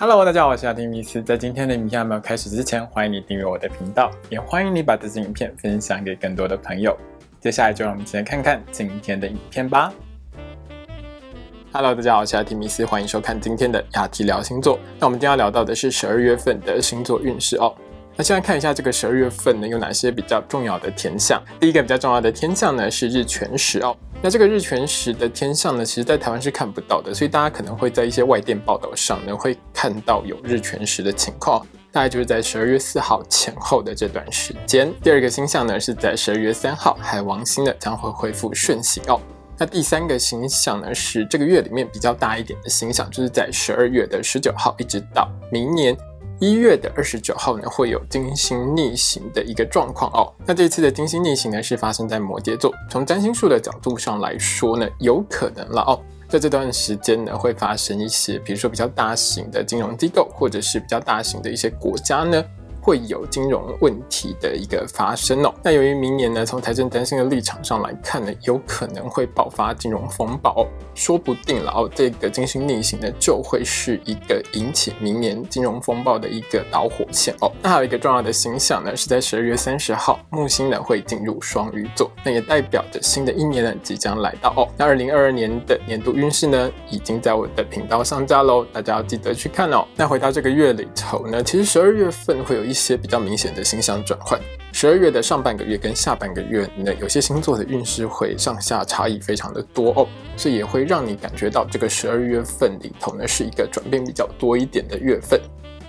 Hello，大家好，我是阿丁米斯。在今天的影片还没有开始之前，欢迎你订阅我的频道，也欢迎你把这支影片分享给更多的朋友。接下来就让我们一起来看看今天的影片吧。Hello，大家好，我是阿提米斯，欢迎收看今天的雅提聊星座。那我们今天要聊到的是十二月份的星座运势哦。那先来看一下这个十二月份呢有哪些比较重要的天象。第一个比较重要的天象呢是日全食哦。那这个日全食的天象呢，其实在台湾是看不到的，所以大家可能会在一些外电报道上呢会看到有日全食的情况，大概就是在十二月四号前后的这段时间。第二个星象呢是在十二月三号，海王星呢将会恢复顺行哦。那第三个星象呢是这个月里面比较大一点的星象，就是在十二月的十九号一直到明年。一月的二十九号呢，会有金星逆行的一个状况哦。那这次的金星逆行呢，是发生在摩羯座。从占星术的角度上来说呢，有可能了哦，在这段时间呢，会发生一些，比如说比较大型的金融机构，或者是比较大型的一些国家呢。会有金融问题的一个发生哦。那由于明年呢，从财政担心的立场上来看呢，有可能会爆发金融风暴，说不定了哦。这个金星逆行呢，就会是一个引起明年金融风暴的一个导火线哦。那还有一个重要的星象呢，是在十二月三十号，木星呢会进入双鱼座，那也代表着新的一年呢即将来到哦。那二零二二年的年度运势呢，已经在我的频道上架喽，大家要记得去看哦。那回到这个月里头呢，其实十二月份会有一。一些比较明显的星象转换，十二月的上半个月跟下半个月呢，有些星座的运势会上下差异非常的多哦，所以也会让你感觉到这个十二月份里头呢是一个转变比较多一点的月份。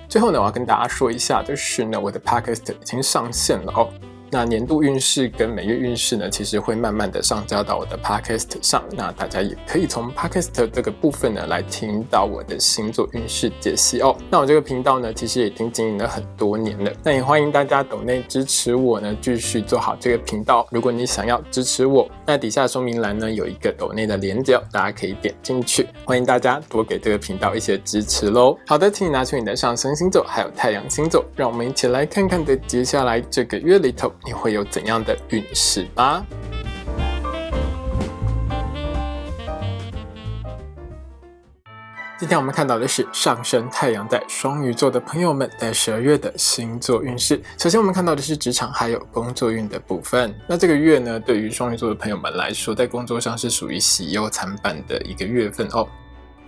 最后呢，我要跟大家说一下就是呢，我的 podcast 已经上线了哦。那年度运势跟每月运势呢，其实会慢慢的上交到我的 podcast 上。那大家也可以从 podcast 这个部分呢，来听到我的星座运势解析哦。那我这个频道呢，其实已经经营了很多年了。那也欢迎大家抖内支持我呢，继续做好这个频道。如果你想要支持我，那底下说明栏呢有一个抖内的连接，大家可以点进去。欢迎大家多给这个频道一些支持喽。好的，请你拿出你的上升星座还有太阳星座，让我们一起来看看的接下来这个月里头。你会有怎样的运势吧？今天我们看到的是上升太阳在双鱼座的朋友们在十二月的星座运势。首先，我们看到的是职场还有工作运的部分。那这个月呢，对于双鱼座的朋友们来说，在工作上是属于喜忧参半的一个月份哦。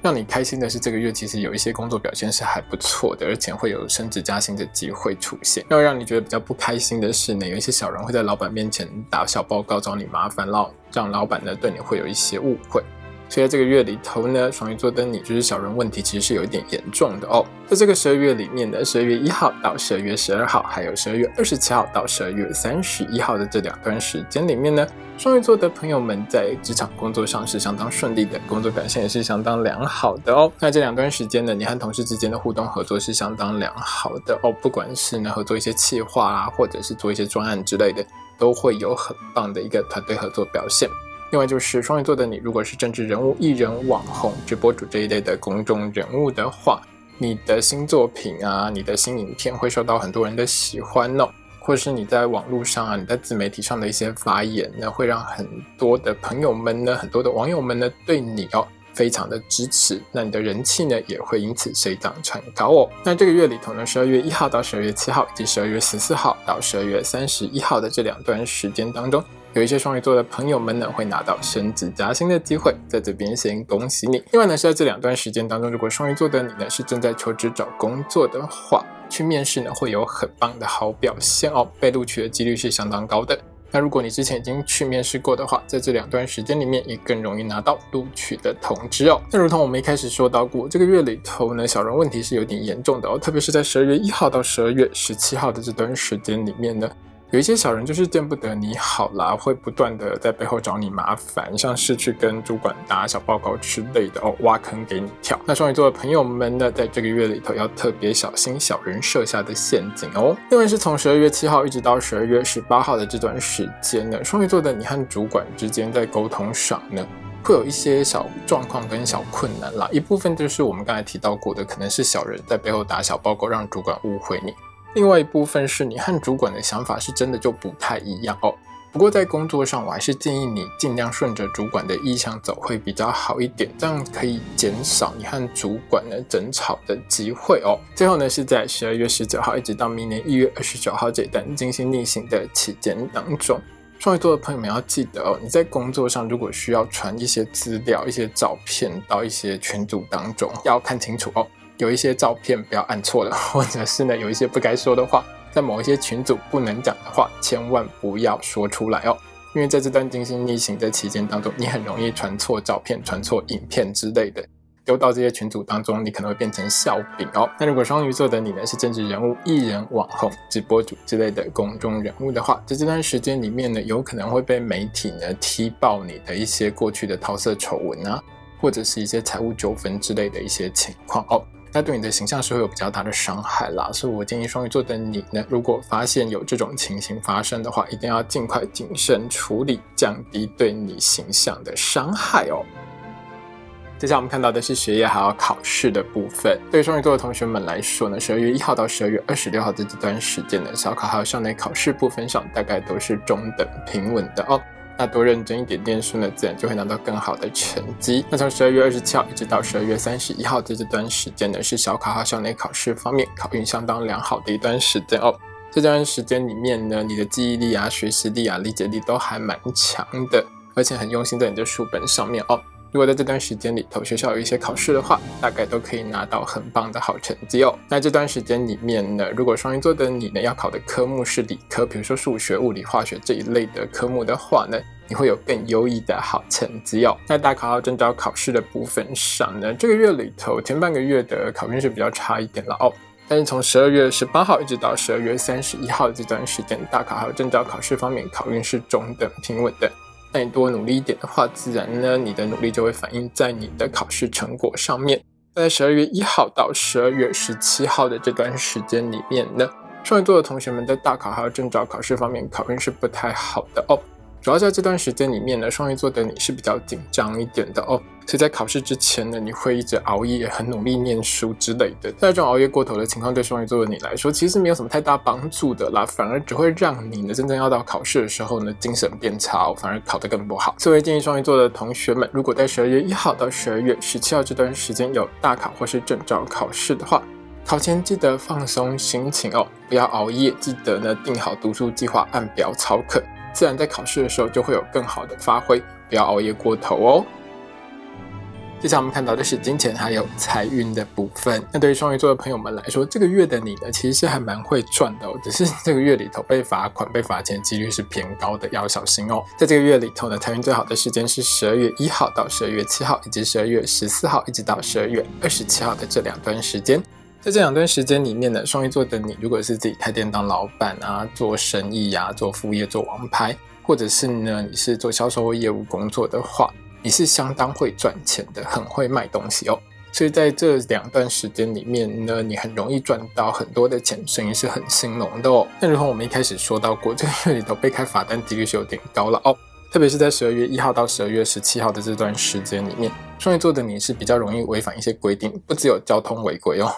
让你开心的是，这个月其实有一些工作表现是还不错的，而且会有升职加薪的机会出现。要让你觉得比较不开心的是呢，有一些小人会在老板面前打小报告找你麻烦，让让老板呢对你会有一些误会。所以在这个月里头呢，双鱼座的你就是小人问题，其实是有一点严重的哦。在这个十二月里面呢，十二月一号到十二月十二号，还有十二月二十七号到十二月三十一号的这两段时间里面呢，双鱼座的朋友们在职场工作上是相当顺利的，工作表现也是相当良好的哦。那这两段时间呢，你和同事之间的互动合作是相当良好的哦，不管是呢合作一些企划啊，或者是做一些专案之类的，都会有很棒的一个团队合作表现。另外就是双鱼座的你，如果是政治人物、艺人、网红、直播主这一类的公众人物的话，你的新作品啊，你的新影片会受到很多人的喜欢哦，或者是你在网络上啊，你在自媒体上的一些发言呢，会让很多的朋友们呢，很多的网友们呢，对你哦非常的支持，那你的人气呢也会因此水涨船高哦。那这个月里头呢，十二月一号到十二月七号，以及十二月十四号到十二月三十一号的这两段时间当中。有一些双鱼座的朋友们呢，会拿到升职加薪的机会，在这边先恭喜你。另外呢，是在这两段时间当中，如果双鱼座的你呢是正在求职找工作的话，去面试呢会有很棒的好表现哦，被录取的几率是相当高的。那如果你之前已经去面试过的话，在这两段时间里面也更容易拿到录取的通知哦。那如同我们一开始说到过，这个月里头呢，小人问题是有点严重的哦，特别是在十二月一号到十二月十七号的这段时间里面呢。有一些小人就是见不得你好啦，会不断的在背后找你麻烦，像是去跟主管打小报告之类的哦，挖坑给你跳。那双鱼座的朋友们呢，在这个月里头要特别小心小人设下的陷阱哦。因为是从十二月七号一直到十二月十八号的这段时间呢，双鱼座的你和主管之间在沟通上呢，会有一些小状况跟小困难啦。一部分就是我们刚才提到过的，可能是小人在背后打小报告，让主管误会你。另外一部分是你和主管的想法是真的就不太一样哦，不过在工作上，我还是建议你尽量顺着主管的意向走，会比较好一点，这样可以减少你和主管的争吵的机会哦。最后呢，是在十二月十九号一直到明年一月二十九号这段金星逆行的期间当中，双鱼座的朋友们要记得哦，你在工作上如果需要传一些资料、一些照片到一些群组当中，要看清楚哦，有一些照片不要按错了，或者是呢有一些不该说的话。在某一些群组不能讲的话，千万不要说出来哦，因为在这段精心逆行的期间当中，你很容易传错照片、传错影片之类的，丢到这些群组当中，你可能会变成笑柄哦。那如果双鱼座的你呢，是政治人物、艺人、网红、直播主之类的公众人物的话，在这段时间里面呢，有可能会被媒体呢踢爆你的一些过去的桃色丑闻啊，或者是一些财务纠纷之类的一些情况哦。那对你的形象是会有比较大的伤害啦，所以我建议双鱼座的你呢，如果发现有这种情形发生的话，一定要尽快谨慎处理，降低对你形象的伤害哦。接下来我们看到的是学业还有考试的部分。对双鱼座的同学们来说呢，十二月一号到十二月二十六号的这段时间呢，小考还有校内考试部分上，大概都是中等平稳的哦。那多认真一点念书呢，自然就会拿到更好的成绩。那从十二月二十七号一直到十二月三十一号的这段时间呢，是小考和校内考试方面考运相当良好的一段时间哦。这段时间里面呢，你的记忆力啊、学习力啊、理解力都还蛮强的，而且很用心在你的书本上面哦。如果在这段时间里头学校有一些考试的话，大概都可以拿到很棒的好成绩哦。那这段时间里面呢，如果双鱼座的你呢要考的科目是理科，比如说数学、物理、化学这一类的科目的话呢，你会有更优异的好成绩哦。那大考到证照考试的部分上呢，这个月里头前半个月的考运是比较差一点了哦。但是从十二月十八号一直到十二月三十一号这段时间，大考还有证照考试方面考运是中等平稳的。那你多努力一点的话，自然呢，你的努力就会反映在你的考试成果上面。在十二月一号到十二月十七号的这段时间里面呢，双鱼座的同学们在大考还有证照考试方面考运是不太好的哦。主要在这段时间里面呢，双鱼座的你是比较紧张一点的哦，所以在考试之前呢，你会一直熬夜，很努力念书之类的。在这种熬夜过头的情况，对双鱼座的你来说，其实没有什么太大帮助的啦，反而只会让你呢，真正要到考试的时候呢，精神变差，哦反而考得更不好。所以建议双鱼座的同学们，如果在十二月一号到十二月十七号这段时间有大考或是证照考试的话，考前记得放松心情哦，不要熬夜，记得呢定好读书计划，按表操课。自然在考试的时候就会有更好的发挥，不要熬夜过头哦。接下来我们看到的是金钱还有财运的部分。那对于双鱼座的朋友们来说，这个月的你呢，其实是还蛮会赚的哦。只是这个月里头被罚款、被罚钱几率是偏高的，要小心哦。在这个月里头呢，财运最好的时间是十二月一号到十二月七号，以及十二月十四号一直到十二月二十七号的这两段时间。在这两段时间里面呢，双鱼座的你，如果是自己开店当老板啊，做生意呀，做副业做王牌，或者是呢你是做销售或业务工作的话，你是相当会赚钱的，很会卖东西哦。所以在这两段时间里面呢，你很容易赚到很多的钱，生意是很兴隆的哦。那如同我们一开始说到过，这个月里头被开罚单几率是有点高了哦，特别是在十二月一号到十二月十七号的这段时间里面，双鱼座的你是比较容易违反一些规定，不只有交通违规哦。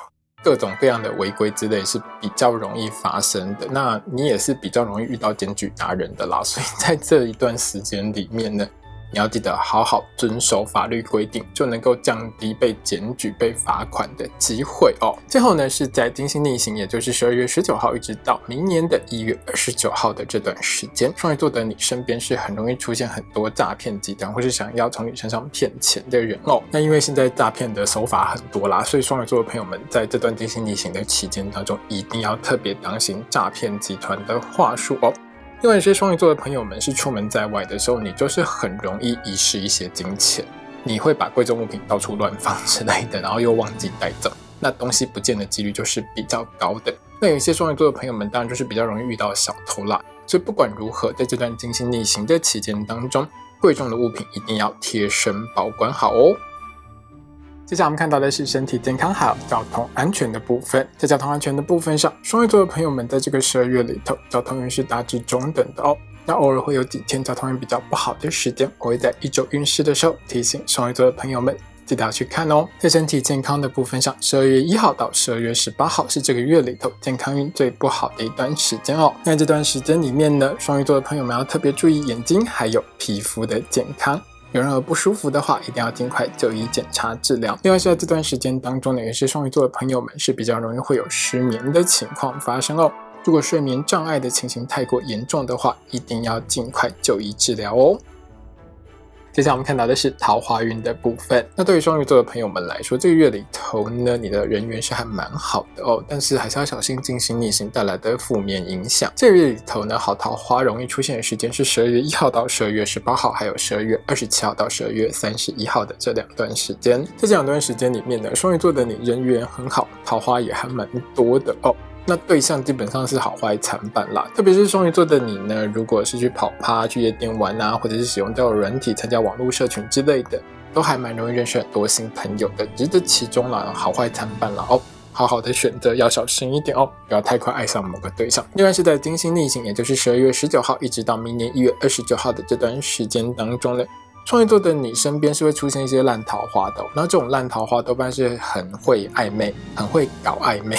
各种各样的违规之类是比较容易发生的，那你也是比较容易遇到检举达人的啦，所以在这一段时间里面呢。你要记得好好遵守法律规定，就能够降低被检举、被罚款的机会哦。最后呢，是在金星逆行，也就是十二月十九号一直到明年的一月二十九号的这段时间，双鱼座的你身边是很容易出现很多诈骗集团，或是想要从你身上骗钱的人哦。那因为现在诈骗的手法很多啦，所以双鱼座的朋友们在这段金星逆行的期间当中，一定要特别当心诈骗集团的话术哦。因为有些双鱼座的朋友们是出门在外的时候，你就是很容易遗失一些金钱，你会把贵重物品到处乱放之类的，然后又忘记带走，那东西不见的几率就是比较高的。那有一些双鱼座的朋友们当然就是比较容易遇到小偷啦，所以不管如何，在这段精心逆行的期间当中，贵重的物品一定要贴身保管好哦。接下来我们看到的是身体健康还有交通安全的部分。在交通安全的部分上，双鱼座的朋友们在这个十二月里头，交通运是大致中等的哦。那偶尔会有几天交通运比较不好的时间，我会在一周运势的时候提醒双鱼座的朋友们记得要去看哦。在身体健康的部分上，十二月一号到十二月十八号是这个月里头健康运最不好的一段时间哦。那这段时间里面呢，双鱼座的朋友们要特别注意眼睛还有皮肤的健康。有任何不舒服的话，一定要尽快就医检查治疗。另外在这段时间当中呢，也是双鱼座的朋友们是比较容易会有失眠的情况发生哦。如果睡眠障碍的情形太过严重的话，一定要尽快就医治疗哦。接下来我们看到的是桃花运的部分。那对于双鱼座的朋友们来说，这个月里头呢，你的人缘是还蛮好的哦，但是还是要小心金星逆行带来的负面影响。这个月里头呢，好桃花容易出现的时间是十二月一号到十二月十八号，还有十二月二十七号到十二月三十一号的这两段时间。在这两段时间里面呢，双鱼座的你人缘很好，桃花也还蛮多的哦。那对象基本上是好坏参半啦，特别是双鱼座的你呢，如果是去跑趴、去夜店玩啊，或者是使用交友软体、参加网络社群之类的，都还蛮容易认识很多新朋友的。只是这其中啦，好坏参半了哦，好好的选择要小心一点哦，不要太快爱上某个对象。另外是在金星逆行，也就是十二月十九号一直到明年一月二十九号的这段时间当中呢，双鱼座的你身边是会出现一些烂桃花的。那这种烂桃花多半是很会暧昧，很会搞暧昧。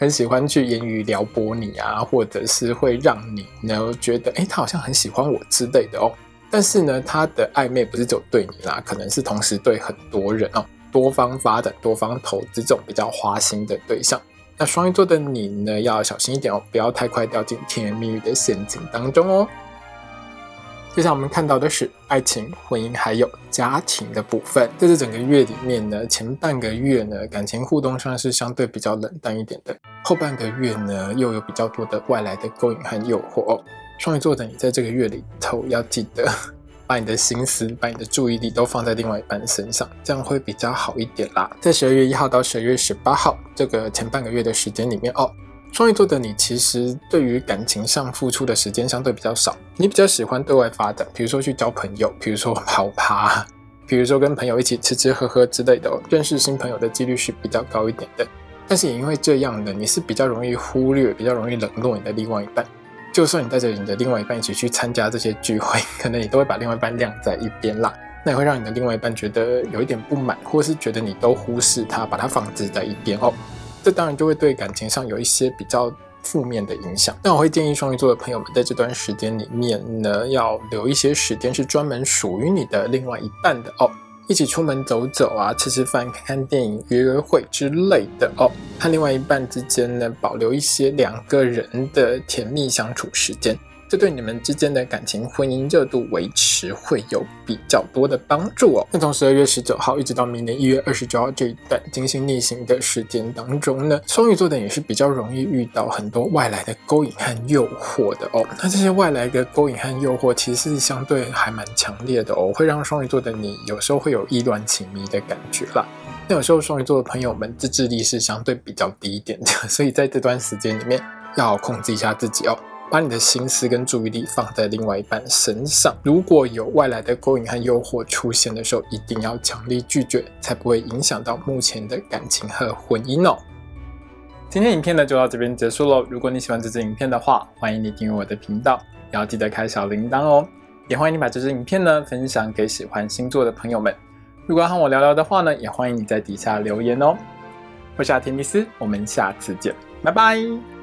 很喜欢去言语撩拨你啊，或者是会让你呢觉得，哎，他好像很喜欢我之类的哦。但是呢，他的暧昧不是只有对你啦，可能是同时对很多人哦，多方发展、多方投资这种比较花心的对象。那双鱼座的你呢，要小心一点哦，不要太快掉进甜言蜜语的陷阱当中哦。接下来我们看到的是爱情、婚姻还有家庭的部分。在这整个月里面呢，前半个月呢，感情互动上是相对比较冷淡一点的；后半个月呢，又有比较多的外来的勾引和诱惑哦。双鱼座的你在这个月里头要记得，把你的心思、把你的注意力都放在另外一半身上，这样会比较好一点啦。在十二月一号到十二月十八号这个前半个月的时间里面哦。双鱼座的你，其实对于感情上付出的时间相对比较少，你比较喜欢对外发展，比如说去交朋友，比如说跑趴，比如说跟朋友一起吃吃喝喝之类的，认识新朋友的几率是比较高一点的。但是也因为这样的，你是比较容易忽略，比较容易冷落你的另外一半。就算你带着你的另外一半一起去参加这些聚会，可能你都会把另外一半晾在一边啦。那也会让你的另外一半觉得有一点不满，或是觉得你都忽视他，把他放置在一边哦。这当然就会对感情上有一些比较负面的影响。那我会建议双鱼座的朋友们在这段时间里面呢，要留一些时间是专门属于你的另外一半的哦，一起出门走走啊，吃吃饭、看看电影、约约会之类的哦，和另外一半之间呢，保留一些两个人的甜蜜相处时间。这对你们之间的感情、婚姻热度维持会有比较多的帮助哦。那从十二月十九号一直到明年一月二十九号这一段金星逆行的时间当中呢，双鱼座的也是比较容易遇到很多外来的勾引和诱惑的哦。那这些外来的勾引和诱惑其实是相对还蛮强烈的哦，会让双鱼座的你有时候会有意乱情迷的感觉啦。那有时候双鱼座的朋友们自制力是相对比较低一点的，所以在这段时间里面要控制一下自己哦。把你的心思跟注意力放在另外一半身上。如果有外来的勾引和诱惑出现的时候，一定要强力拒绝，才不会影响到目前的感情和婚姻哦。今天影片呢就到这边结束喽。如果你喜欢这支影片的话，欢迎你订阅我的频道，也要记得开小铃铛哦。也欢迎你把这支影片呢分享给喜欢星座的朋友们。如果要和我聊聊的话呢，也欢迎你在底下留言哦。我是阿提密斯，我们下次见，拜拜。